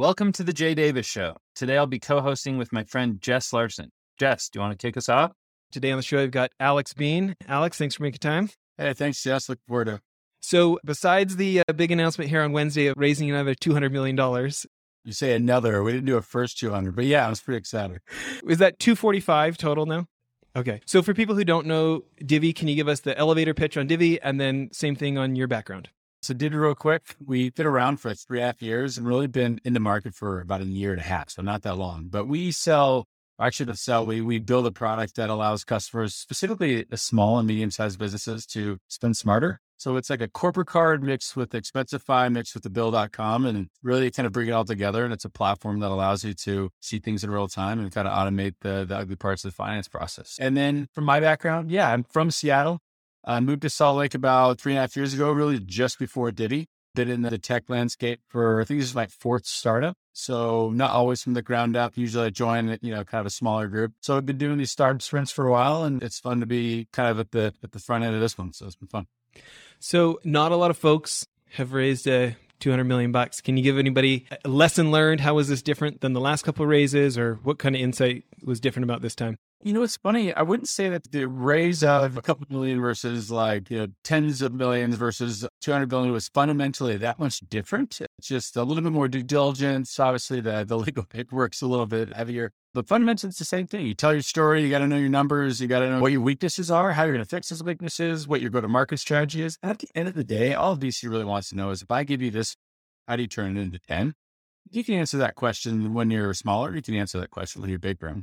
Welcome to the Jay Davis Show. Today I'll be co hosting with my friend Jess Larson. Jess, do you want to kick us off? Today on the show, I've got Alex Bean. Alex, thanks for making time. Hey, thanks, Jess. Look forward to So, besides the uh, big announcement here on Wednesday of raising another $200 million, you say another. We didn't do a first 200, but yeah, I was pretty excited. is that 245 total now? Okay. So, for people who don't know Divvy, can you give us the elevator pitch on Divvy and then same thing on your background? So did it real quick. We've been around for three and a half years and really been in the market for about a year and a half. So not that long, but we sell, actually to sell, we, we build a product that allows customers, specifically the small and medium sized businesses to spend smarter. So it's like a corporate card mixed with Expensify, mixed with the bill.com and really kind of bring it all together. And it's a platform that allows you to see things in real time and kind of automate the, the ugly parts of the finance process. And then from my background, yeah, I'm from Seattle. I moved to Salt Lake about three and a half years ago, really just before Divvy. Been in the tech landscape for, I think this is my fourth startup. So not always from the ground up. Usually I join, you know, kind of a smaller group. So I've been doing these startup sprints for a while and it's fun to be kind of at the, at the front end of this one. So it's been fun. So, not a lot of folks have raised a 200 million bucks. Can you give anybody a lesson learned? How was this different than the last couple raises or what kind of insight was different about this time? You know, it's funny. I wouldn't say that the raise of a couple million versus like, you know, tens of millions versus 200 billion was fundamentally that much different. It's just a little bit more due diligence. Obviously, the, the legal paperwork's a little bit heavier, but fundamentally, it's the same thing. You tell your story. You got to know your numbers. You got to know what your weaknesses are, how you're going to fix those weaknesses, what your go to market strategy is. At the end of the day, all VC really wants to know is if I give you this, how do you turn it into 10? You can answer that question when you're smaller. You can answer that question when you're bigger.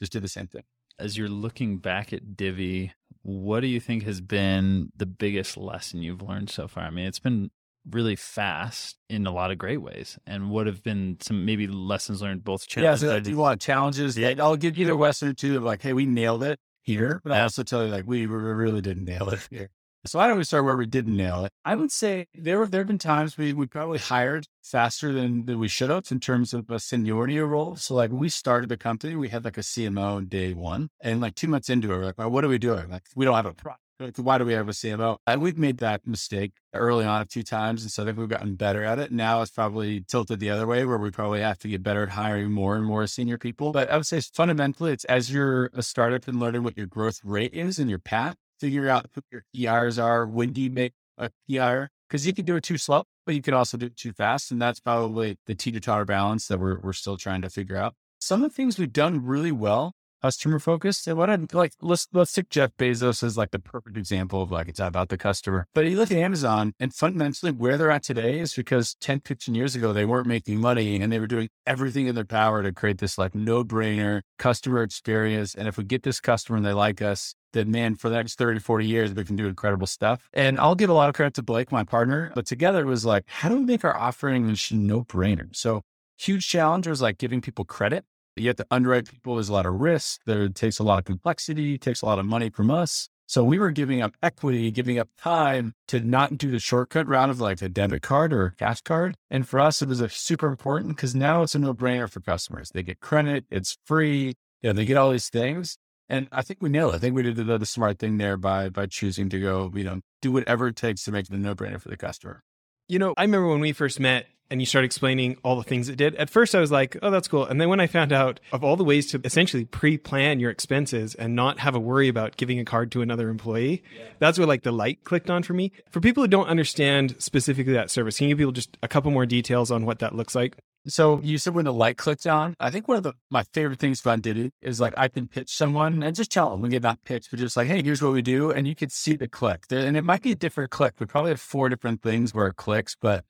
Just do the same thing as you're looking back at Divvy, what do you think has been the biggest lesson you've learned so far? I mean, it's been really fast in a lot of great ways. And what have been some maybe lessons learned, both challenges? Yeah, so uh, do you want challenges? Yeah, I'll give you the Western two of like, hey, we nailed it here. But I also tell you, like, we really didn't nail it here. So I always start where we didn't nail it. I would say there were there have been times we we probably hired faster than, than we should have in terms of a seniority role. So like we started the company, we had like a CMO day one, and like two months into it, we're like, well, what are we doing? Like we don't have a product. Like, why do we have a CMO? And we've made that mistake early on a few times. And so I think we've gotten better at it. Now it's probably tilted the other way where we probably have to get better at hiring more and more senior people. But I would say fundamentally, it's as you're a startup and learning what your growth rate is and your path, figure out who your PRs are. When do you make a PR? Because you can do it too slow, but you can also do it too fast. And that's probably the teeter totter balance that we're, we're still trying to figure out. Some of the things we've done really well, customer focused. And what I'd like, let's, let's take Jeff Bezos as like the perfect example of like, it's about the customer. But you look at Amazon and fundamentally where they're at today is because 10, 15 years ago, they weren't making money and they were doing everything in their power to create this like no brainer customer experience. And if we get this customer and they like us, that man, for the next 30, 40 years, we can do incredible stuff. And I'll give a lot of credit to Blake, my partner, but together it was like, how do we make our offering no brainer? So huge challenge was like giving people credit. You have to underwrite people. There's a lot of risk. There takes a lot of complexity, takes a lot of money from us. So we were giving up equity, giving up time to not do the shortcut route of like a debit card or a cash card. And for us, it was a super important because now it's a no brainer for customers. They get credit. It's free. You know, they get all these things. And I think we nailed it. I think we did the, the smart thing there by by choosing to go, you know, do whatever it takes to make it a no brainer for the customer. You know, I remember when we first met and you started explaining all the things it did. At first, I was like, oh, that's cool. And then when I found out of all the ways to essentially pre plan your expenses and not have a worry about giving a card to another employee, yeah. that's where like the light clicked on for me. For people who don't understand specifically that service, can you give people just a couple more details on what that looks like? So you said when the light clicked on, I think one of the, my favorite things about Divvy is like I can pitch someone and just tell them we get not pitch, but just like, hey, here's what we do. And you could see the click. And it might be a different click. We probably have four different things where it clicks. But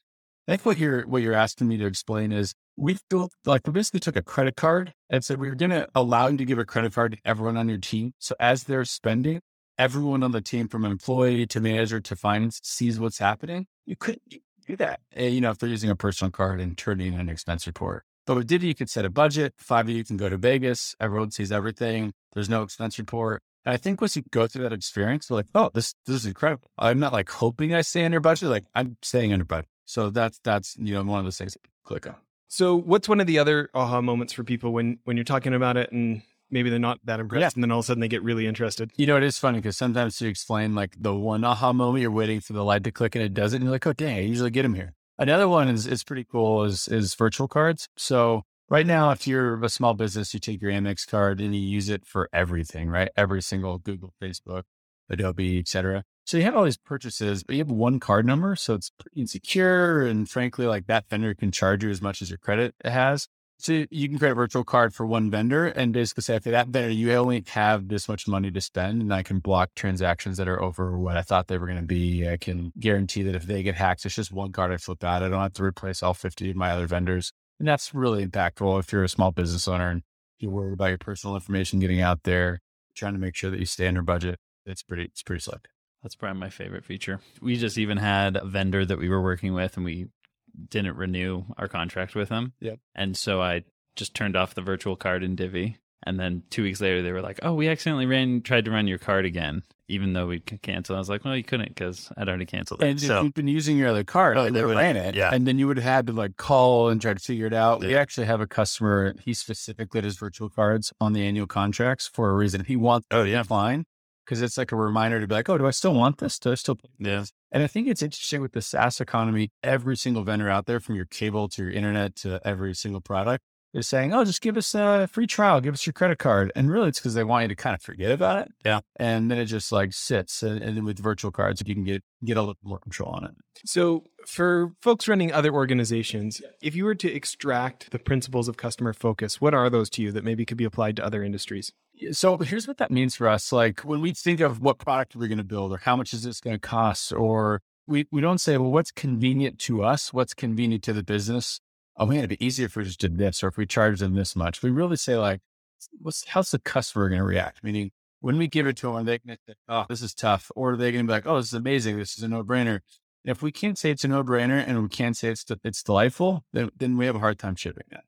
I think what you're what you're asking me to explain is we built like we basically took a credit card and said we were gonna allow you to give a credit card to everyone on your team. So as they're spending, everyone on the team from employee to manager to finance sees what's happening. You couldn't do that. And, eh, you know, if they're using a personal card and turning in an expense report. But with Divvy, you could set a budget. Five of you can go to Vegas. Everyone sees everything. There's no expense report. And I think once you go through that experience, you're like, oh, this this is incredible. I'm not like hoping I stay under budget. Like I'm staying under budget. So that's that's you know one of those things that click on. So what's one of the other aha moments for people when when you're talking about it and maybe they're not that impressed yeah. and then all of a sudden they get really interested. You know, it is funny because sometimes you explain like the one aha moment, you're waiting for the light to click and it doesn't. And you're like, oh, dang, I usually get them here. Another one is is pretty cool is is virtual cards. So right now, if you're a small business, you take your Amex card and you use it for everything, right? Every single Google, Facebook, Adobe, etc. So you have all these purchases, but you have one card number, so it's pretty insecure. And frankly, like that vendor can charge you as much as your credit has. So you can create a virtual card for one vendor and basically say, okay, that vendor, you only have this much money to spend, and I can block transactions that are over what I thought they were going to be. I can guarantee that if they get hacked, it's just one card I flip out. I don't have to replace all 50 of my other vendors. And that's really impactful if you're a small business owner and you're worried about your personal information getting out there, trying to make sure that you stay under budget. It's pretty, it's pretty slick. That's probably my favorite feature. We just even had a vendor that we were working with and we didn't renew our contract with them. Yep. And so I just turned off the virtual card in Divvy. And then two weeks later, they were like, "Oh, we accidentally ran, tried to run your card again, even though we canceled." I was like, "Well, you couldn't because I'd already canceled it." And so if you've been using your other card, Oh, they they would would- ran it, yeah. and then you would have had to like call and try to figure it out. We actually have a customer. He specifically does virtual cards on the annual contracts for a reason. He wants. Oh, yeah. fine, because it's like a reminder to be like, "Oh, do I still want this? Do I still?" yeah, And I think it's interesting with the SaaS economy. Every single vendor out there, from your cable to your internet to every single product, is saying, "Oh, just give us a free trial, give us your credit card." And really, it's because they want you to kind of forget about it. Yeah. And then it just like sits, and, and then with virtual cards, you can get get a little more control on it. So, for folks running other organizations, if you were to extract the principles of customer focus, what are those to you that maybe could be applied to other industries? So here's what that means for us. Like when we think of what product we're going to build or how much is this going to cost, or we, we don't say, well, what's convenient to us? What's convenient to the business? Oh man, it'd be easier if we just did this or if we charged them this much. We really say like, what's, how's the customer going to react? Meaning when we give it to them, are they going to say, oh, this is tough? Or are they going to be like, oh, this is amazing. This is a no brainer. If we can't say it's a no brainer and we can't say it's, it's delightful, then, then we have a hard time shipping that.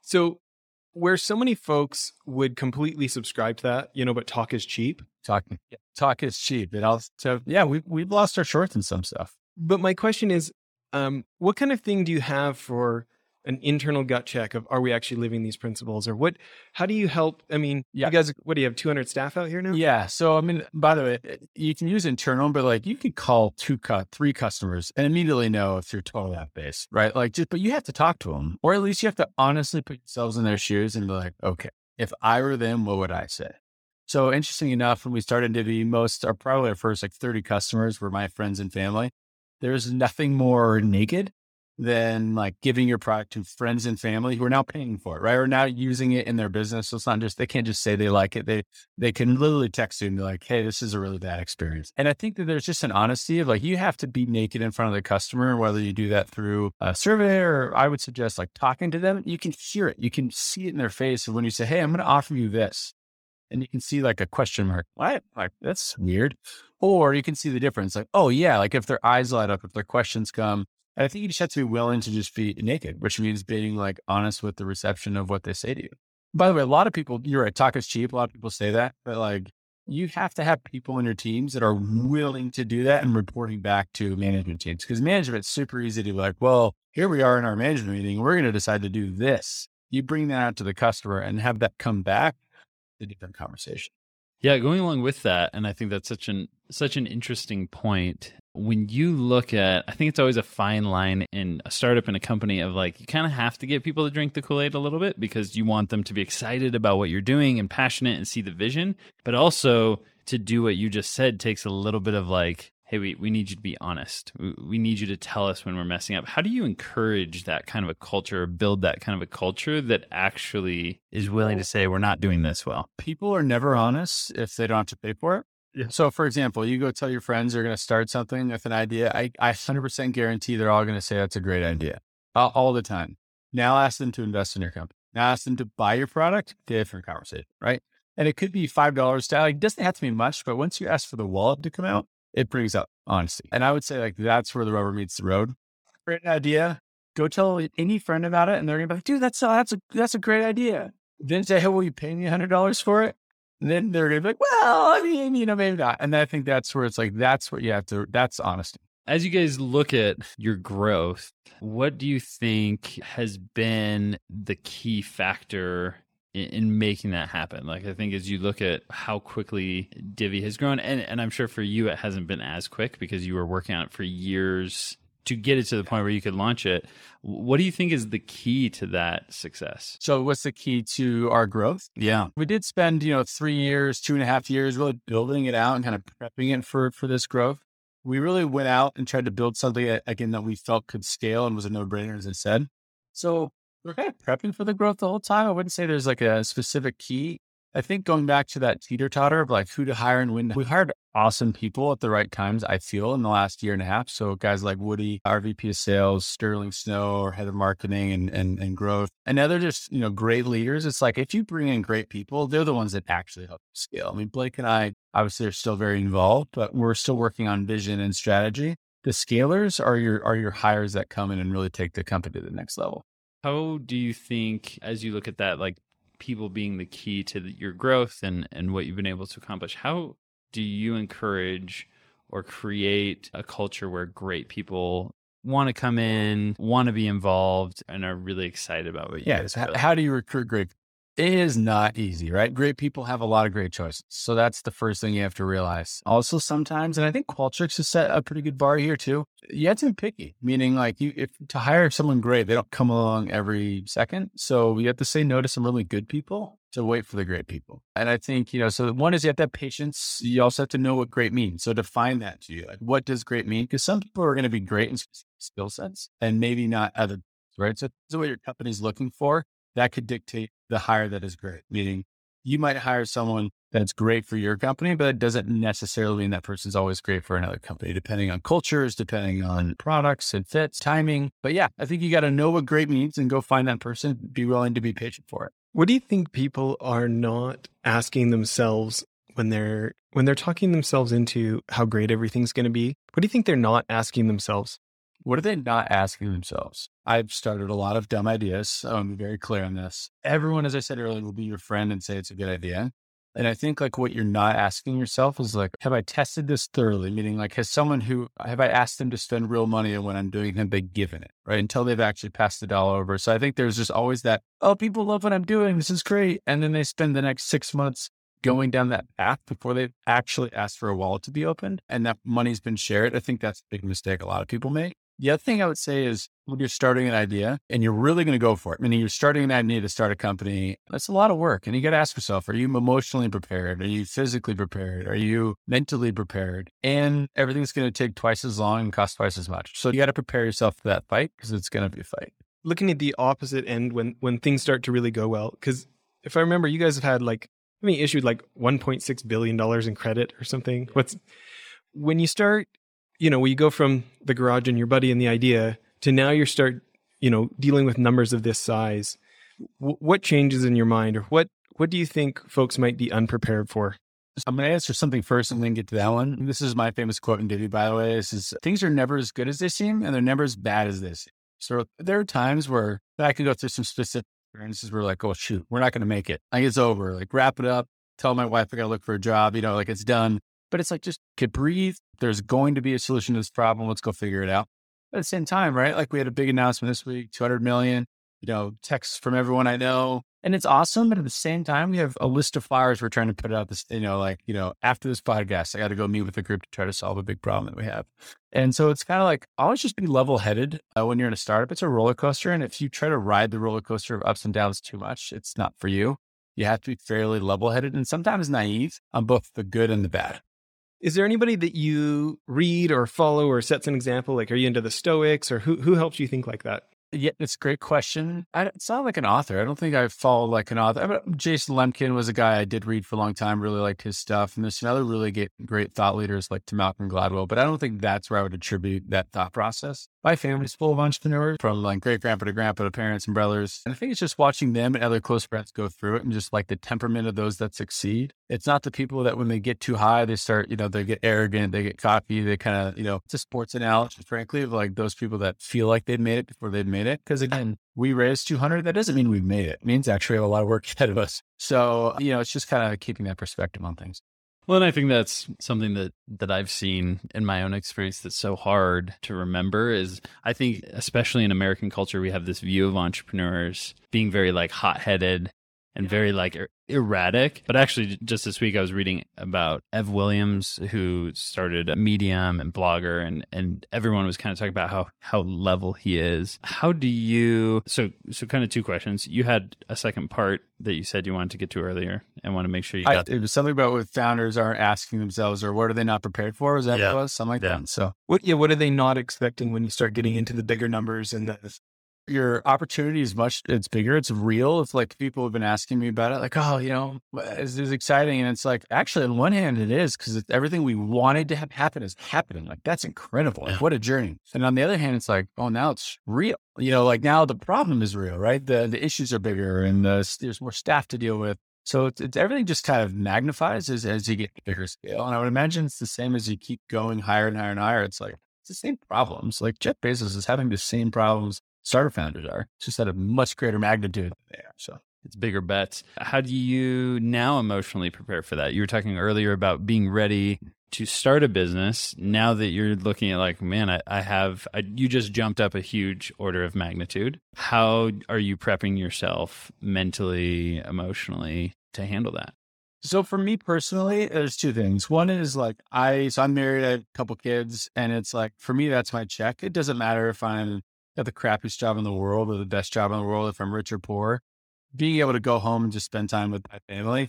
So, where so many folks would completely subscribe to that, you know, but talk is cheap. Talk, talk is cheap. And also, yeah, we, we've lost our shorts in some stuff. But my question is, um, what kind of thing do you have for an internal gut check of are we actually living these principles, or what? How do you help? I mean, Yeah. you guys, what do you have? Two hundred staff out here now? Yeah. So, I mean, by the way, you can use internal, but like you could call two, cu- three customers and immediately know if you're totally off base, right? Like just, but you have to talk to them, or at least you have to honestly put yourselves in their shoes and be like, okay, if I were them, what would I say? So, interesting enough, when we started to be most are probably our first like 30 customers were my friends and family. There's nothing more naked than like giving your product to friends and family who are now paying for it, right? Or now using it in their business. So it's not just, they can't just say they like it. They, they can literally text you and be like, Hey, this is a really bad experience. And I think that there's just an honesty of like, you have to be naked in front of the customer, whether you do that through a survey or I would suggest like talking to them. You can hear it. You can see it in their face. And when you say, Hey, I'm going to offer you this. And you can see like a question mark. What? Like, that's weird. Or you can see the difference. Like, oh yeah, like if their eyes light up, if their questions come, and I think you just have to be willing to just be naked, which means being like honest with the reception of what they say to you. By the way, a lot of people, you're right, talk is cheap. A lot of people say that, but like you have to have people in your teams that are willing to do that and reporting back to management teams because management's super easy to be like, well, here we are in our management meeting. We're going to decide to do this. You bring that out to the customer and have that come back, a different conversation. Yeah, going along with that, and I think that's such an such an interesting point. When you look at, I think it's always a fine line in a startup and a company of like you kind of have to get people to drink the Kool Aid a little bit because you want them to be excited about what you're doing and passionate and see the vision, but also to do what you just said takes a little bit of like, hey, we we need you to be honest. We, we need you to tell us when we're messing up. How do you encourage that kind of a culture, or build that kind of a culture that actually is willing to say we're not doing this well? people are never honest if they don't have to pay for it. Yeah. So, for example, you go tell your friends you're going to start something with an idea. I, I 100% guarantee they're all going to say that's a great idea all, all the time. Now ask them to invest in your company. Now ask them to buy your product. Different conversation, right? And it could be five dollars. Like, it doesn't have to be much, but once you ask for the wallet to come out, it brings up honesty. And I would say like that's where the rubber meets the road. Great idea. Go tell any friend about it, and they're gonna be like, "Dude, that's a, that's a that's a great idea." Then say, "Hey, will you pay me a hundred dollars for it?" And then they're gonna be like, "Well, I mean, you know, maybe not." And I think that's where it's like that's what you have to. That's honesty. As you guys look at your growth, what do you think has been the key factor in, in making that happen? Like, I think as you look at how quickly Divvy has grown, and, and I'm sure for you it hasn't been as quick because you were working on it for years to get it to the point where you could launch it. What do you think is the key to that success? So, what's the key to our growth? Yeah, we did spend you know three years, two and a half years, really building it out and kind of prepping it for for this growth. We really went out and tried to build something again that we felt could scale and was a no brainer, as I said. So we're kind of prepping for the growth the whole time. I wouldn't say there's like a specific key. I think going back to that teeter totter of like who to hire and when, we hired awesome people at the right times, I feel, in the last year and a half. So guys like Woody, our VP of sales, Sterling Snow, our head of marketing and, and, and growth. And now they're just, you know, great leaders. It's like if you bring in great people, they're the ones that actually help scale. I mean, Blake and I obviously are still very involved, but we're still working on vision and strategy. The scalers are your are your hires that come in and really take the company to the next level. How do you think, as you look at that, like people being the key to the, your growth and and what you've been able to accomplish how do you encourage or create a culture where great people want to come in want to be involved and are really excited about what you yeah so how do you recruit great it is not easy, right? Great people have a lot of great choices. So that's the first thing you have to realize. Also, sometimes, and I think Qualtrics has set a pretty good bar here too. You have to be picky, meaning like you, if to hire someone great, they don't come along every second. So you have to say no to some really good people to wait for the great people. And I think, you know, so one is you have to have patience. You also have to know what great means. So define that to you. Like, what does great mean? Because some people are going to be great in skill sets and maybe not other, right? So is what your company's looking for that could dictate the hire that is great. Meaning you might hire someone that's great for your company, but it doesn't necessarily mean that person's always great for another company, depending on cultures, depending on products and fits, timing. But yeah, I think you got to know what great means and go find that person, be willing to be patient for it. What do you think people are not asking themselves when they're when they're talking themselves into how great everything's going to be? What do you think they're not asking themselves? What are they not asking themselves? I've started a lot of dumb ideas. So I'm very clear on this. Everyone, as I said earlier, will be your friend and say it's a good idea. And I think like what you're not asking yourself is like, have I tested this thoroughly? Meaning like, has someone who, have I asked them to spend real money and when I'm doing it, they given it, right? Until they've actually passed the dollar over. So I think there's just always that, oh, people love what I'm doing. This is great. And then they spend the next six months going down that path before they've actually asked for a wallet to be opened and that money's been shared. I think that's a big mistake a lot of people make. The other thing I would say is when you're starting an idea and you're really going to go for it, meaning you're starting an idea to start a company, that's a lot of work. And you got to ask yourself, are you emotionally prepared? Are you physically prepared? Are you mentally prepared? And everything's going to take twice as long and cost twice as much. So you got to prepare yourself for that fight because it's going to be a fight. Looking at the opposite end when, when things start to really go well, because if I remember, you guys have had like, I mean, issued like $1.6 billion in credit or something. What's when you start you know, when you go from the garage and your buddy and the idea to now you start, you know, dealing with numbers of this size, w- what changes in your mind or what, what do you think folks might be unprepared for? I'm going to answer something first and then get to that one. This is my famous quote in Divvy, by the way. This is things are never as good as they seem and they're never as bad as this. So there are times where I can go through some specific experiences where like, oh shoot, we're not going to make it. Like it's over. Like wrap it up. Tell my wife I got to look for a job. You know, like it's done. But it's like just could breathe. There's going to be a solution to this problem. Let's go figure it out. But at the same time, right? Like we had a big announcement this week, 200 million, you know, texts from everyone I know. And it's awesome. But at the same time, we have a list of flyers we're trying to put out this, you know, like, you know, after this podcast, I got to go meet with a group to try to solve a big problem that we have. And so it's kind of like always just be level headed uh, when you're in a startup. It's a roller coaster. And if you try to ride the roller coaster of ups and downs too much, it's not for you. You have to be fairly level headed and sometimes naive on both the good and the bad. Is there anybody that you read or follow or sets an example? Like, are you into the Stoics or who, who helps you think like that? Yeah, it's a great question. I, it's not like an author. I don't think I follow like an author. Jason Lemkin was a guy I did read for a long time. Really liked his stuff. And there's some other really great, great thought leaders like to Malcolm Gladwell. But I don't think that's where I would attribute that thought process. My family's full of entrepreneurs, from like great grandpa to grandpa to parents and brothers. And I think it's just watching them and other close friends go through it and just like the temperament of those that succeed. It's not the people that when they get too high, they start, you know, they get arrogant, they get cocky, they kind of, you know, it's a sports analogy, frankly, of like those people that feel like they've made it before they've made it. Cause again, we raised 200. That doesn't mean we've made it. It means actually we have a lot of work ahead of us. So, you know, it's just kind of keeping that perspective on things. Well, and I think that's something that that I've seen in my own experience that's so hard to remember is I think especially in American culture we have this view of entrepreneurs being very like hot-headed and very like er- erratic. But actually, just this week I was reading about Ev Williams, who started a Medium and Blogger, and and everyone was kind of talking about how how level he is. How do you? So so kind of two questions. You had a second part that you said you wanted to get to earlier, and want to make sure you got. I, it was something about what founders aren't asking themselves, or what are they not prepared for? Was that Yeah. what it was? Something like Yeah. that. So What yeah, what are they not expecting when you start getting into the bigger numbers and the your opportunity is much it's bigger it's real it's like people have been asking me about it like oh you know is this exciting and it's like actually on one hand it is because everything we wanted to have happen is happening like that's incredible like what a journey and on the other hand it's like oh now it's real you know like now the problem is real right? The the issues are bigger and the, there's more staff to deal with so it's, it's everything just kind of magnifies as, as you get bigger scale and i would imagine it's the same as you keep going higher and higher and higher it's like it's the same problems like jeff bezos is having the same problems startup founders are. It's just at a much greater magnitude than they are. So It's bigger bets. How do you now emotionally prepare for that? You were talking earlier about being ready to start a business. Now that you're looking at like, man, I, I have, I, you just jumped up a huge order of magnitude. How are you prepping yourself mentally, emotionally to handle that? So for me personally, there's two things. One is like I so I'm married, I have a couple kids, and it's like for me that's my check. It doesn't matter if I'm got the crappiest job in the world or the best job in the world, if I'm rich or poor. Being able to go home and just spend time with my family,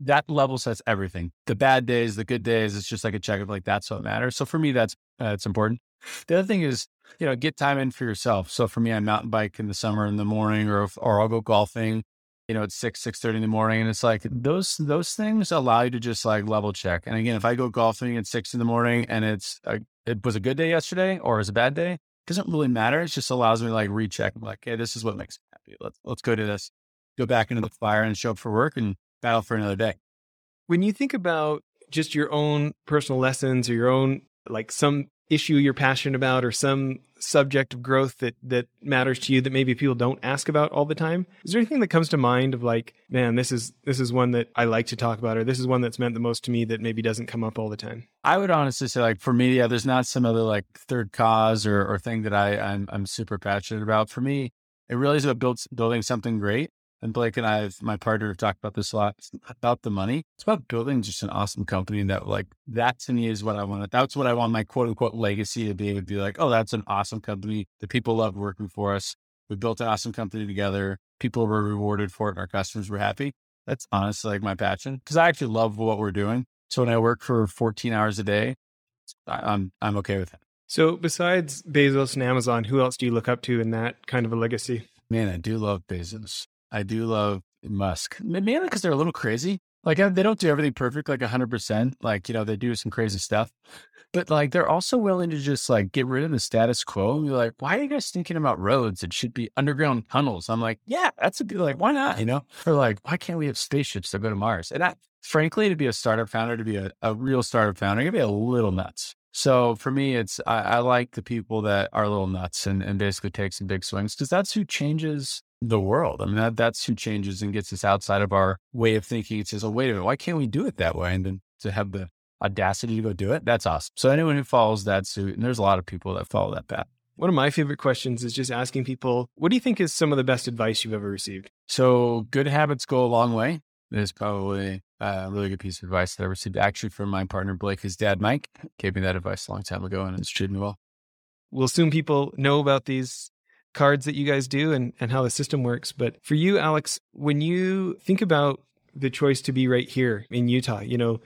that level sets everything. The bad days, the good days, it's just like a check of like that's what matters. So for me, that's uh, it's important. The other thing is, you know, get time in for yourself. So for me, I mountain bike in the summer in the morning, or or I'll go golfing you know, it's six, six thirty in the morning. And it's like those those things allow you to just like level check. And again, if I go golfing at six in the morning and it's a, it was a good day yesterday or it was a bad day, doesn't really matter. It just allows me to like recheck. I'm like, hey, this is what makes me happy. Let's let's go to this. Go back into the fire and show up for work and battle for another day. when you think about just your own personal lessons or your own like some issue you're passionate about or some subject of growth that that matters to you that maybe people don't ask about all the time is there anything that comes to mind of like man this is this is one that i like to talk about or this is one that's meant the most to me that maybe doesn't come up all the time I would honestly say, like for me, yeah, there's not some other like third cause or, or thing that I I'm, I'm super passionate about. For me, it really is about build, building something great. And Blake and I, have, my partner, have talked about this a lot. It's not about the money. It's about building just an awesome company that, like, that to me is what I want. That's what I want my quote unquote legacy to be. Would be like, oh, that's an awesome company. The people loved working for us. We built an awesome company together. People were rewarded for it, and our customers were happy. That's honestly like my passion because I actually love what we're doing. So when I work for 14 hours a day, I'm I'm okay with it. so besides bezos and amazon who else do you look up to in that kind of a legacy Man, I do love Bezos. I do love Musk, mainly because they're a little crazy. Like uh, they don't do everything perfect, like 100%. Like, you know, they do some crazy stuff, but like they're also willing to just like get rid of the status quo and be like, why are you guys thinking about roads? It should be underground tunnels. I'm like, yeah, that's a good, like, why not? You know, or like, why can't we have spaceships that go to Mars? And I, frankly, to be a startup founder, to be a, a real startup founder, you gotta be a little nuts. So for me, it's I, I like the people that are a little nuts and, and basically take some big swings because that's who changes the world. I mean, that, that's who changes and gets us outside of our way of thinking. It says, oh, wait a minute, why can't we do it that way? And then to have the audacity to go do it, that's awesome. So anyone who follows that suit, and there's a lot of people that follow that path. one of my favorite questions is just asking people what do you think is some of the best advice you've ever received So good habits go a long way. Is probably uh, a really good piece of advice that I received actually from my partner Blake. His dad Mike gave me that advice a long time ago, and it's treated me well. we'll assume people know about these cards that you guys do and, and how the system works. But for you, Alex, when you think about the choice to be right here in Utah, you know,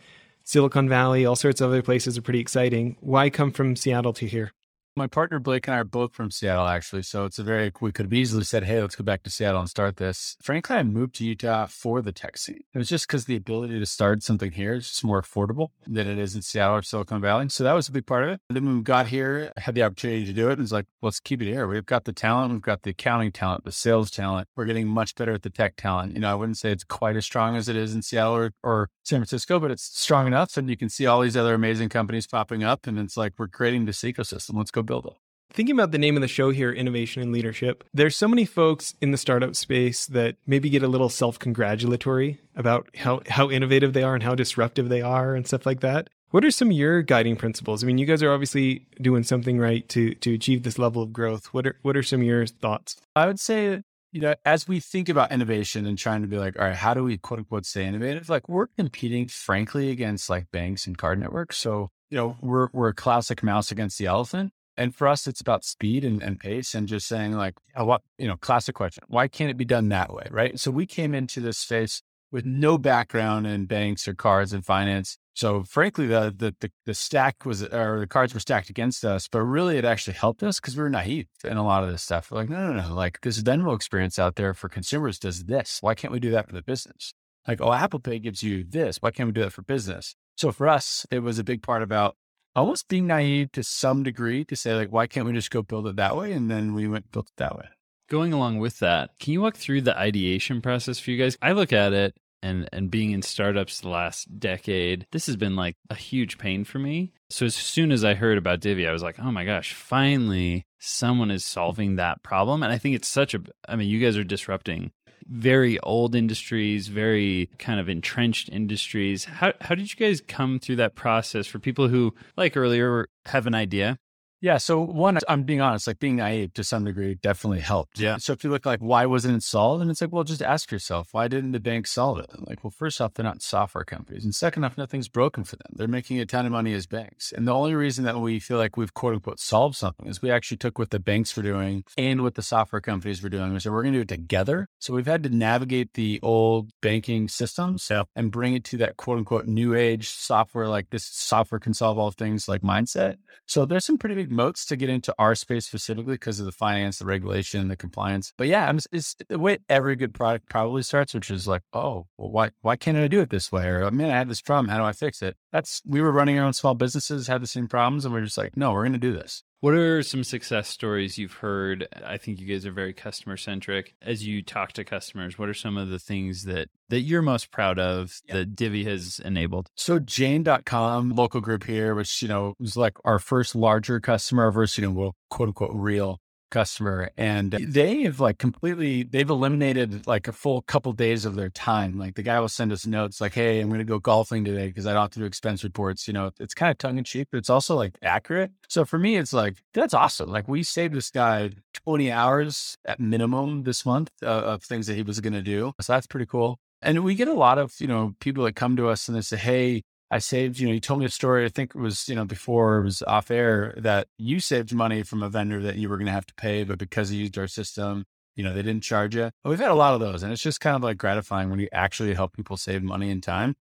Silicon Valley, all sorts of other places are pretty exciting. Why come from Seattle to here? My partner Blake and I are both from Seattle, actually. So it's a very, we could have easily said, hey, let's go back to Seattle and start this. Frankly, I moved to Utah for the tech scene. It was just because the ability to start something here is just more affordable than it is in Seattle or Silicon Valley. So that was a big part of it. And then when we got here, I had the opportunity to do it. And it's like, let's keep it here. We've got the talent, we've got the accounting talent, the sales talent. We're getting much better at the tech talent. You know, I wouldn't say it's quite as strong as it is in Seattle or, or San Francisco, but it's strong enough. And you can see all these other amazing companies popping up. And it's like, we're creating this ecosystem. Let's go it. Thinking about the name of the show here, Innovation and Leadership, there's so many folks in the startup space that maybe get a little self congratulatory about how, how innovative they are and how disruptive they are and stuff like that. What are some of your guiding principles? I mean, you guys are obviously doing something right to to achieve this level of growth. What are what are some of your thoughts? I would say you know, as we think about innovation and trying to be like, all right, how do we quote unquote stay innovative? Like we're competing frankly against like banks and card networks. So, you know, we're, we're a classic mouse against the elephant. And for us, it's about speed and, and pace and just saying like, what, you know, classic question. Why can't it be done that way? Right. So we came into this space with no background in banks or cards and finance. So frankly, the, the, the the stack was or the cards were stacked against us, but really it actually helped us because we were naive in a lot of this stuff. We're like, no, no, no, like this Venmo experience out there for consumers does this. Why can't we do that for the business? Like, oh, Apple Pay gives you this. Why can't we do that for business? So for us, it was a big part about almost being naive to some degree to say like, why can't we just go build it that way? And then we went built it that way. Going along with that, can you walk through the ideation process for you guys? I look at it and and being in startups the last decade, this has been like a huge pain for me. So as soon as I heard about Divvy, I was like, "Oh my gosh, finally someone is solving that problem." And I think it's such a I mean, you guys are disrupting very old industries, very kind of entrenched industries. How how did you guys come through that process for people who like earlier have an idea yeah. So one, I'm being honest, like being naive to some degree definitely helped. Yeah. So if you look like, why wasn't it solved? And it's like, well, just ask yourself, why didn't the bank solve it? And like, well, first off, they're not software companies. And second off, nothing's broken for them. They're making a ton of money as banks. And the only reason that we feel like we've quote unquote solved something is we actually took what the banks were doing and what the software companies were doing. We said, we're going to do it together. So we've had to navigate the old banking systems yeah. and bring it to that quote unquote new age software, like this software can solve all things like mindset. So there's some pretty big moats to get into our space specifically because of the finance, the regulation, the compliance. But yeah, it's the way every good product probably starts, which is like, oh, well, why why can't I do it this way? Or oh, man, I had this problem. How do I fix it? That's we were running our own small businesses, had the same problems, and we are just like, no, we're going to do this. What are some success stories you've heard? I think you guys are very customer centric. As you talk to customers, what are some of the things that that you're most proud of yeah. that Divvy has enabled? So Jane.com, local group here, which, you know, was like our first larger customer versus, you know, quote unquote real customer and they have like completely they've eliminated like a full couple days of their time. Like the guy will send us notes like hey i'm going to go golfing today because i don't have to do expense reports you know it's kind of tongue-in-cheek but it's also like accurate. So for me it's like that's awesome. Like we saved this guy 20 hours at minimum this month uh, of things that he was going to do. So that's pretty cool. And we get a lot of you know people that come to us and they say hey I saved, you know, you told me a story, I think it was, you know, before it was off air that you saved money from a vendor that you were going to have to pay, but because you used our system, you know, they didn't charge you. But we've had a lot of those. And it's just kind of like gratifying when you actually help people save money and time.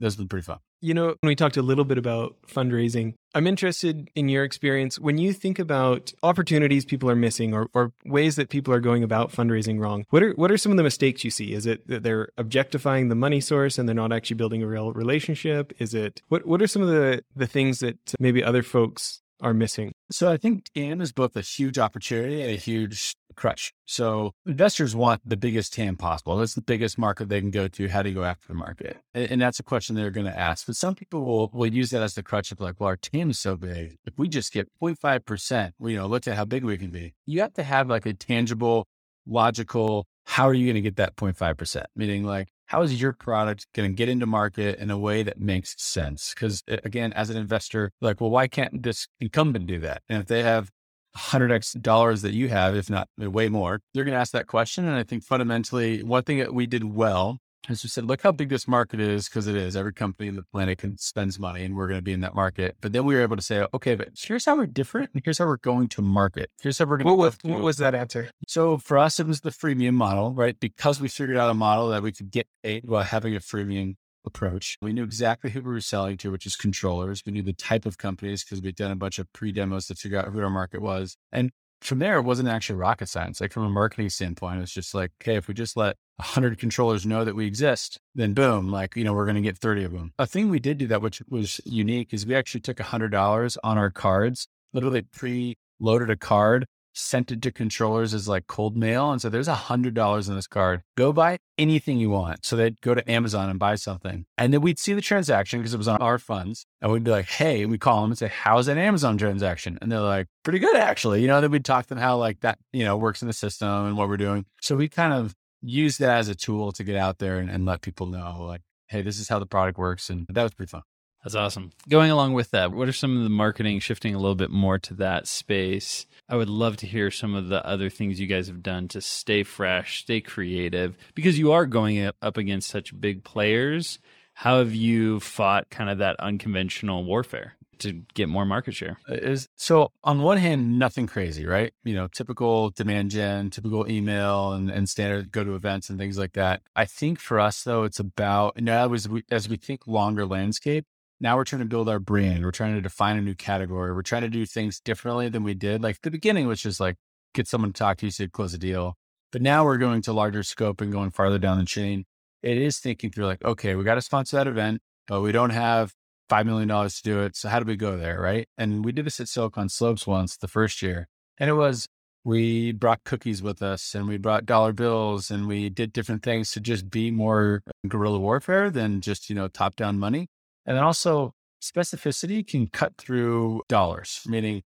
Those have been pretty fun. You know, when we talked a little bit about fundraising, I'm interested in your experience when you think about opportunities people are missing or, or ways that people are going about fundraising wrong. What are what are some of the mistakes you see? Is it that they're objectifying the money source and they're not actually building a real relationship? Is it what what are some of the the things that maybe other folks are missing? So I think TAM is both a huge opportunity and a huge crutch. So investors want the biggest TAM possible. That's the biggest market they can go to. How do you go after the market? And, and that's a question they're going to ask. But some people will, will use that as the crutch of like, well, our TAM is so big. If we just get 0.5%, well, you know, look at how big we can be. You have to have like a tangible, logical, how are you going to get that 0.5%? Meaning like, how is your product going to get into market in a way that makes sense? Because again, as an investor, like, well, why can't this incumbent do that? And if they have 100x dollars that you have, if not uh, way more, they're going to ask that question. And I think fundamentally, one thing that we did well is we said, look how big this market is because it is. Every company in the planet can spends money, and we're going to be in that market. But then we were able to say, okay, but here's how we're different, and here's how we're going to market. Here's how we're going. What was what was that answer? So for us, it was the freemium model, right? Because we figured out a model that we could get paid while having a freemium approach. We knew exactly who we were selling to, which is controllers. We knew the type of companies because we'd done a bunch of pre demos to figure out who our market was, and from there, it wasn't actually rocket science. Like from a marketing standpoint, it's just like, okay, if we just let 100 controllers know that we exist, then boom, like, you know, we're going to get 30 of them. A thing we did do that, which was unique, is we actually took $100 on our cards, literally pre loaded a card sent it to controllers as like cold mail. And so there's a hundred dollars in this card. Go buy anything you want. So they'd go to Amazon and buy something. And then we'd see the transaction because it was on our funds. And we'd be like, hey, we call them and say, how's that Amazon transaction? And they're like, pretty good, actually. You know, then we'd talk to them how like that, you know, works in the system and what we're doing. So we kind of use that as a tool to get out there and, and let people know like, hey, this is how the product works. And that was pretty fun. That's awesome. Going along with that, what are some of the marketing shifting a little bit more to that space? I would love to hear some of the other things you guys have done to stay fresh, stay creative, because you are going up against such big players. How have you fought kind of that unconventional warfare? to get more market share. Uh, is so on one hand, nothing crazy, right? You know, typical demand gen, typical email and, and standard go to events and things like that. I think for us though, it's about now as we as we think longer landscape, now we're trying to build our brand. We're trying to define a new category. We're trying to do things differently than we did. Like the beginning was just like get someone to talk to you, you close a deal. But now we're going to larger scope and going farther down the chain. It is thinking through like, okay, we got to sponsor that event, but we don't have $5 million to do it. So how do we go there? Right. And we did this at Silicon Slopes once the first year. And it was, we brought cookies with us and we brought dollar bills and we did different things to just be more guerrilla warfare than just, you know, top down money. And then also specificity can cut through dollars, meaning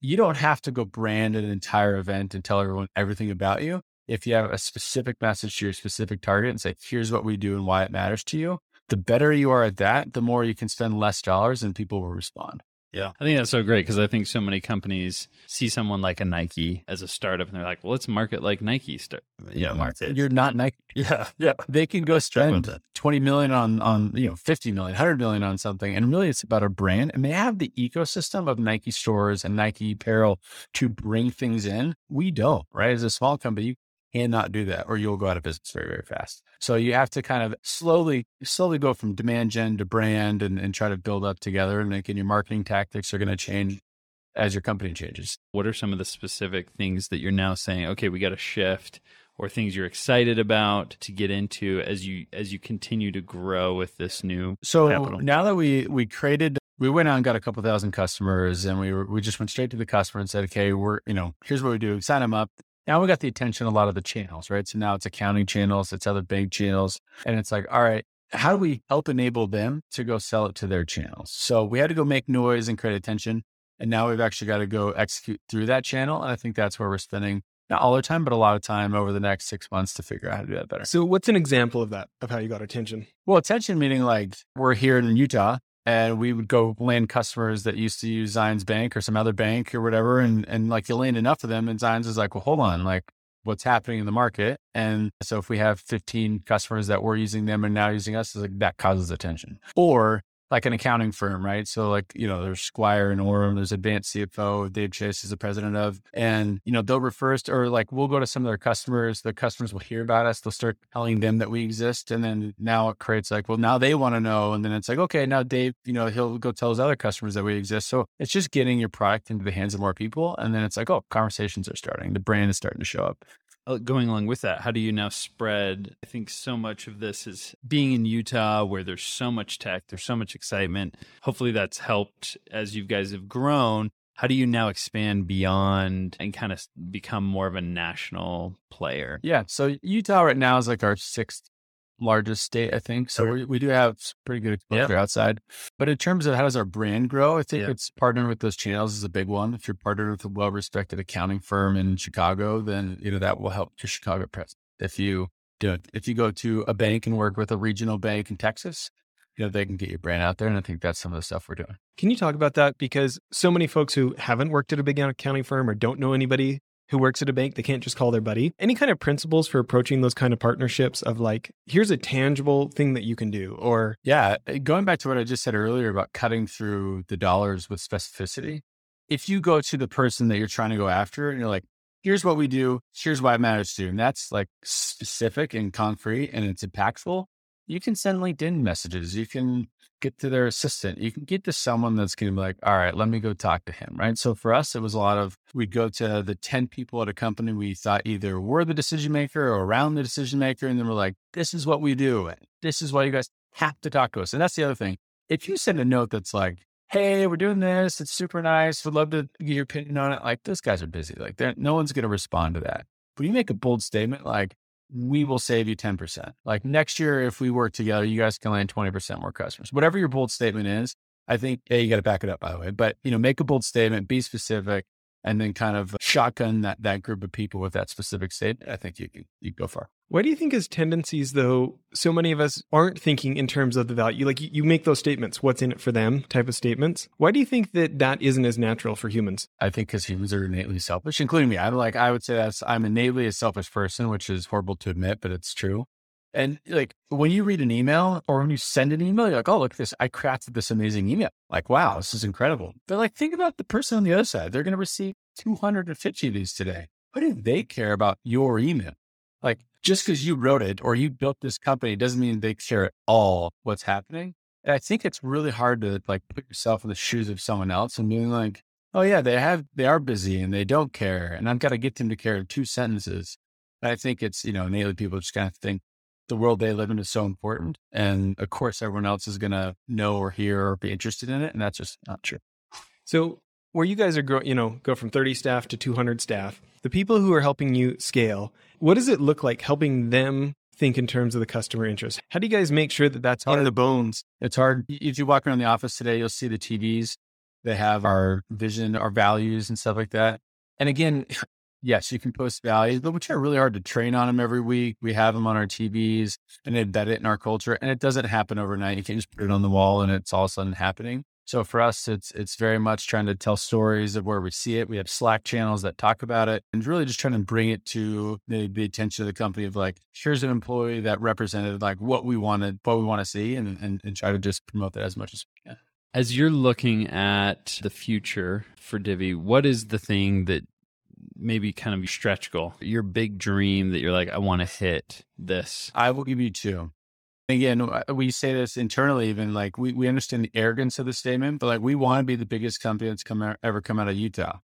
you don't have to go brand an entire event and tell everyone everything about you. If you have a specific message to your specific target and say, here's what we do and why it matters to you, the better you are at that, the more you can spend less dollars and people will respond. Yeah. I think that's so great because I think so many companies see someone like a Nike as a startup and they're like, well, let's market like Nike. Start. Yeah, market. You're not Nike. Yeah. Yeah. They can go spend 20 million on, on, you know, 50 million, 100 million on something. And really it's about a brand and they have the ecosystem of Nike stores and Nike apparel to bring things in. We don't, right? As a small company, cannot do that or you'll go out of business very, very fast. So you have to kind of slowly, slowly go from demand gen to brand and, and try to build up together and making your marketing tactics are going to change as your company changes. What are some of the specific things that you're now saying, okay, we got to shift or things you're excited about to get into as you as you continue to grow with this new so capital? now that we we created we went out and got a couple thousand customers and we were, we just went straight to the customer and said okay we're you know here's what we do sign them up now we got the attention of a lot of the channels, right? So now it's accounting channels, it's other bank channels. And it's like, all right, how do we help enable them to go sell it to their channels? So we had to go make noise and create attention. And now we've actually got to go execute through that channel. And I think that's where we're spending not all the time, but a lot of time over the next six months to figure out how to do that better. So, what's an example of that, of how you got attention? Well, attention meaning like we're here in Utah and we would go land customers that used to use Zions Bank or some other bank or whatever, and and like you land enough of them, and Zions is like, well, hold on, like what's happening in the market, and so if we have 15 customers that were using them and now using us, like that causes attention. Or like an accounting firm, right? So like, you know, there's Squire and Orem, there's Advanced CFO, Dave Chase is the president of, and, you know, they'll refer us to, or like we'll go to some of their customers, the customers will hear about us, they'll start telling them that we exist. And then now it creates like, well, now they want to know. And then it's like, okay, now Dave, you know, he'll go tell his other customers that we exist. So it's just getting your product into the hands of more people. And then it's like, oh, conversations are starting. The brand is starting to show up. Uh, going along with that, how do you now spread? I think so much of this is being in Utah where there's so much tech, there's so much excitement. Hopefully that's helped as you guys have grown. How do you now expand beyond and kind of become more of a national player? Yeah. So Utah right now is like our sixth largest state, I think. So we, we do have pretty good exposure outside. But in terms of how does our brand grow, I think it's partnering with those channels is a big one. If you're partnered with a well-respected accounting firm in Chicago, then you know that will help your Chicago presence. If you do it, if you go to a bank and work with a regional bank in Texas, you know they can get your brand out there, and I think that's some of the stuff we're doing. Can you talk about that? Because so many folks who haven't worked at a big accounting firm or don't know anybody who works at a bank, they can't just call their buddy. Any kind of principles for approaching those kind of partnerships of like, here's a tangible thing that you can do, or yeah, eh, going back to what I just said earlier about cutting through the dollars with specificity. If you go to the person that you're trying to go after and you're like, here's what we do, here's why it matters to you, and that's like specific and concrete and it's impactful, you can send LinkedIn messages. You can get to their assistant. You can get to someone that's going to be like, all right, let me go talk to him. Right. So for us, it was a lot of we'd go to the 10 people at a company we thought either were the decision maker or around the decision maker. And then we're like, this is what we do. This is why you guys have to talk to us. And that's the other thing. If you send a note that's like, hey, we're doing this, it's super nice. Would love to get your opinion on it. Like, those guys are busy. Like, no one's going to respond to that. But you make a bold statement like, we will save you 10%. Like next year, if we work together, you guys can land 20% more customers. Whatever your bold statement is, I think, yeah, you got to back it up by the way, but you know, make a bold statement, be specific. And then kind of shotgun that, that group of people with that specific statement, I think you can, you go far. Why do you think as tendencies, though, so many of us aren't thinking in terms of the value? Like you make those statements, what's in it for them type of statements. Why do you think that that isn't as natural for humans? I think because humans are innately selfish, including me. I'm like, I would say that's, I'm innately a selfish person, which is horrible to admit, but it's true. And like when you read an email or when you send an email, you're like, oh, look at this. I crafted this amazing email. Like, wow, this is incredible. But like, think about the person on the other side. They're going to receive 250 of these today. What do they care about your email? Like, just because you wrote it or you built this company doesn't mean they care at all what's happening. And I think it's really hard to like put yourself in the shoes of someone else and being like, oh yeah, they have, they are busy and they don't care. And I've got to get them to care in two sentences. I think it's, you know, innately people just kind of think the world they live in is so important. And of course, everyone else is going to know or hear or be interested in it. And that's just not true. So where you guys are growing, you know, go from 30 staff to 200 staff, the people who are helping you scale, what does it look like helping them think in terms of the customer interest? How do you guys make sure that that's in the bones? It's hard. If you walk around the office today, you'll see the TVs. They have our vision, our values, and stuff like that. And again, yes, you can post values, but we try really hard to train on them every week. We have them on our TVs and embed it in our culture. And it doesn't happen overnight. You can't just put it on the wall and it's all of a sudden happening. So for us, it's it's very much trying to tell stories of where we see it. We have Slack channels that talk about it, and really just trying to bring it to the, the attention of the company of like, here's an employee that represented like what we wanted, what we want to see, and, and and try to just promote that as much as we can. As you're looking at the future for Divvy, what is the thing that maybe kind of stretch goal, your big dream that you're like, I want to hit this? I will give you two. Again, uh, we say this internally, even like we, we understand the arrogance of the statement, but like we want to be the biggest company that's come out, ever come out of Utah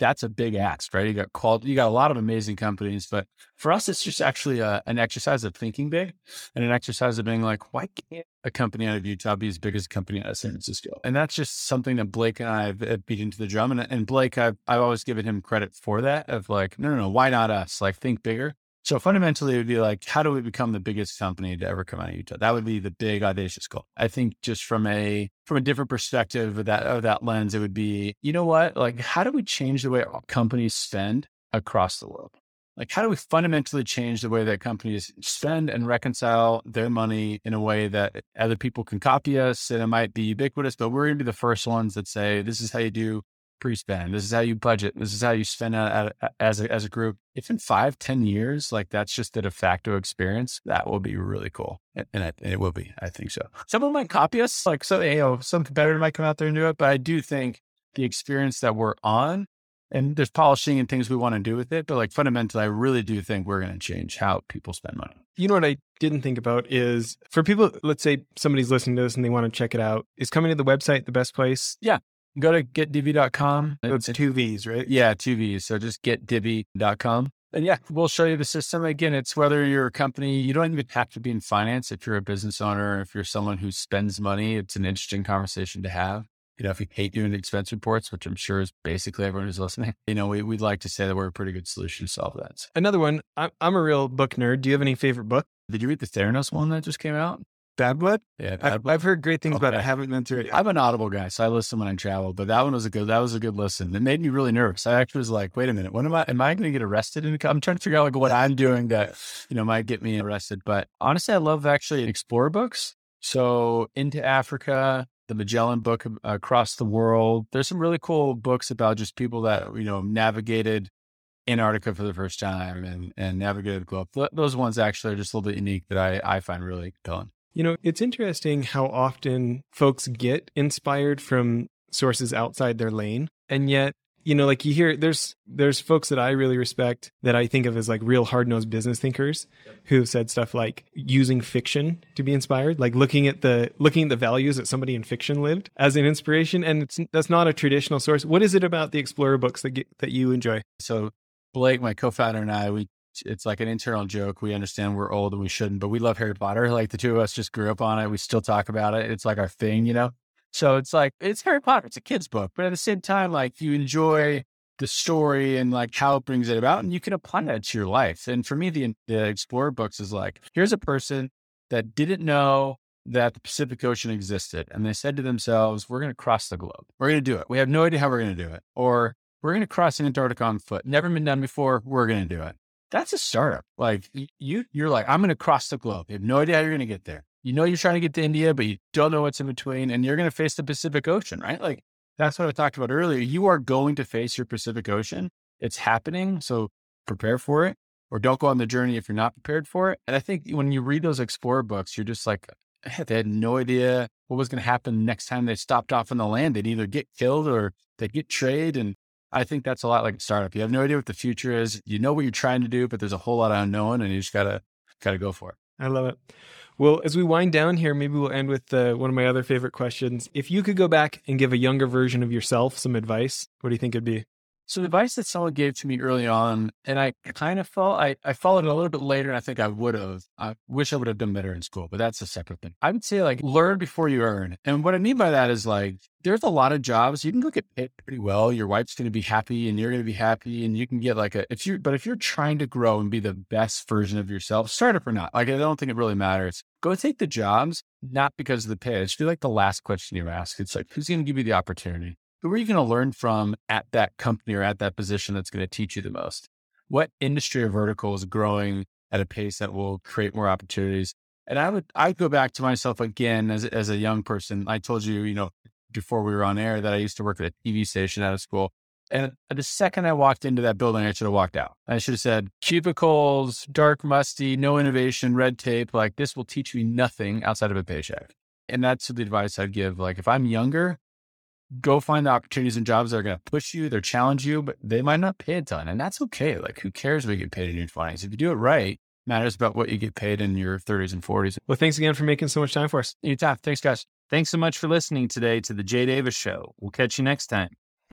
that's a big ask, right? You got called, you got a lot of amazing companies, but for us, it's just actually a, an exercise of thinking big and an exercise of being like, why can't a company out of Utah be as big as a company out of San Francisco? And that's just something that Blake and I have beat into the drum. And, and Blake, I've, I've always given him credit for that of like, no, no, no, why not us? Like think bigger. So fundamentally, it would be like, how do we become the biggest company to ever come out of Utah? That would be the big audacious goal. I think just from a from a different perspective of that of that lens, it would be, you know what? Like, how do we change the way companies spend across the world? Like, how do we fundamentally change the way that companies spend and reconcile their money in a way that other people can copy us and it might be ubiquitous, but we're going to be the first ones that say, this is how you do pre-spend. This is how you budget. This is how you spend as a, as a group. If in five, ten years, like that's just the de facto experience, that will be really cool. And, and, it, and, it, will be, I think so. Someone might copy us, like so, you know, some competitor might come out there and do it. But I do think the experience that we're on, and there's polishing and things we want to do with it. But like fundamentally, I really do think we're going to change how people spend money. You know what I didn't think about is for people, let's say somebody's listening to this and they want to check it out. Is coming to the website the best place? Yeah. Go to getdivvy.com. It's two V's, right? Yeah, two V's. So just getdivvy.com. And yeah, we'll show you the system. Again, it's whether you're a company, you don't even have to be in finance. If you're a business owner, if you're someone who spends money, it's an interesting conversation to have. You know, if you hate doing expense reports, which I'm sure is basically everyone who's listening, you know, we, would like to say that we're a pretty good solution to solve that. Another one, I'm, I'm a real book nerd. Do you have any favorite book? Did you read the Theranos one that just came out? Bad Blood? Yeah, I've, I've heard great things okay. about it. I haven't been through it. I'm an Audible guy, so I listen when I travel. But that one was a good. That was a good listen. It made me really nervous. I actually was like, "Wait a minute, when am I? Am I going to get arrested?" And I'm trying to figure out like what I'm doing that you know might get me arrested. But honestly, I love actually explorer books. So into Africa, the Magellan book across the world. There's some really cool books about just people that you know navigated Antarctica for the first time and and navigated the globe. Those ones actually are just a little bit unique that I I find really compelling. You know, it's interesting how often folks get inspired from sources outside their lane. And yet, you know, like you hear there's there's folks that I really respect that I think of as like real hard-nosed business thinkers who have said stuff like using fiction to be inspired, like looking at the looking at the values that somebody in fiction lived as an inspiration and it's that's not a traditional source. What is it about the explorer books that get, that you enjoy? So Blake, my co-founder and I, we it's like an internal joke. We understand we're old and we shouldn't, but we love Harry Potter. Like the two of us just grew up on it. We still talk about it. It's like our thing, you know? So it's like, it's Harry Potter. It's a kid's book. But at the same time, like you enjoy the story and like how it brings it about and you can apply that to your life. And for me, the, the Explorer books is like, here's a person that didn't know that the Pacific Ocean existed. And they said to themselves, we're going to cross the globe. We're going to do it. We have no idea how we're going to do it. Or we're going to cross Antarctica on foot. Never been done before. We're going to do it. That's a startup. Like you, you're like, I'm going to cross the globe. You have no idea how you're going to get there. You know, you're trying to get to India, but you don't know what's in between and you're going to face the Pacific Ocean, right? Like that's what I talked about earlier. You are going to face your Pacific Ocean. It's happening. So prepare for it or don't go on the journey if you're not prepared for it. And I think when you read those explorer books, you're just like, eh, they had no idea what was going to happen next time they stopped off on the land. They'd either get killed or they get trade. And I think that's a lot like a startup. You have no idea what the future is. You know what you're trying to do, but there's a whole lot of unknown and you just gotta, gotta go for it. I love it. Well, as we wind down here, maybe we'll end with uh, one of my other favorite questions. If you could go back and give a younger version of yourself some advice, what do you think it'd be? So the advice that someone gave to me early on, and I kind of felt I, I followed it a little bit later, and I think I would have. I wish I would have done better in school, but that's a separate thing. I would say like learn before you earn. And what I mean by that is like there's a lot of jobs you can get paid pretty well. Your wife's going to be happy, and you're going to be happy, and you can get like a if you. But if you're trying to grow and be the best version of yourself, startup or not, like I don't think it really matters. Go take the jobs, not because of the pay. It should be like the last question you ask. It's like who's going to give you the opportunity? Who are you going to learn from at that company or at that position that's going to teach you the most? What industry or vertical is growing at a pace that will create more opportunities? And I would, I'd go back to myself again as, as a young person. I told you, you know, before we were on air that I used to work at a TV station out of school. And the second I walked into that building, I should have walked out. I should have said, cubicles, dark, musty, no innovation, red tape. Like this will teach me nothing outside of a paycheck. And that's the advice I'd give. Like if I'm younger, go find the opportunities and jobs that are going to push you, they're challenge you, but they might not pay a ton. And that's okay. Like, who cares what you get paid in your 20s? If you do it right, matters about what you get paid in your 30s and 40s. Well, thanks again for making so much time for us. You Anytime. Thanks, guys. Thanks so much for listening today to The Jay Davis Show. We'll catch you next time.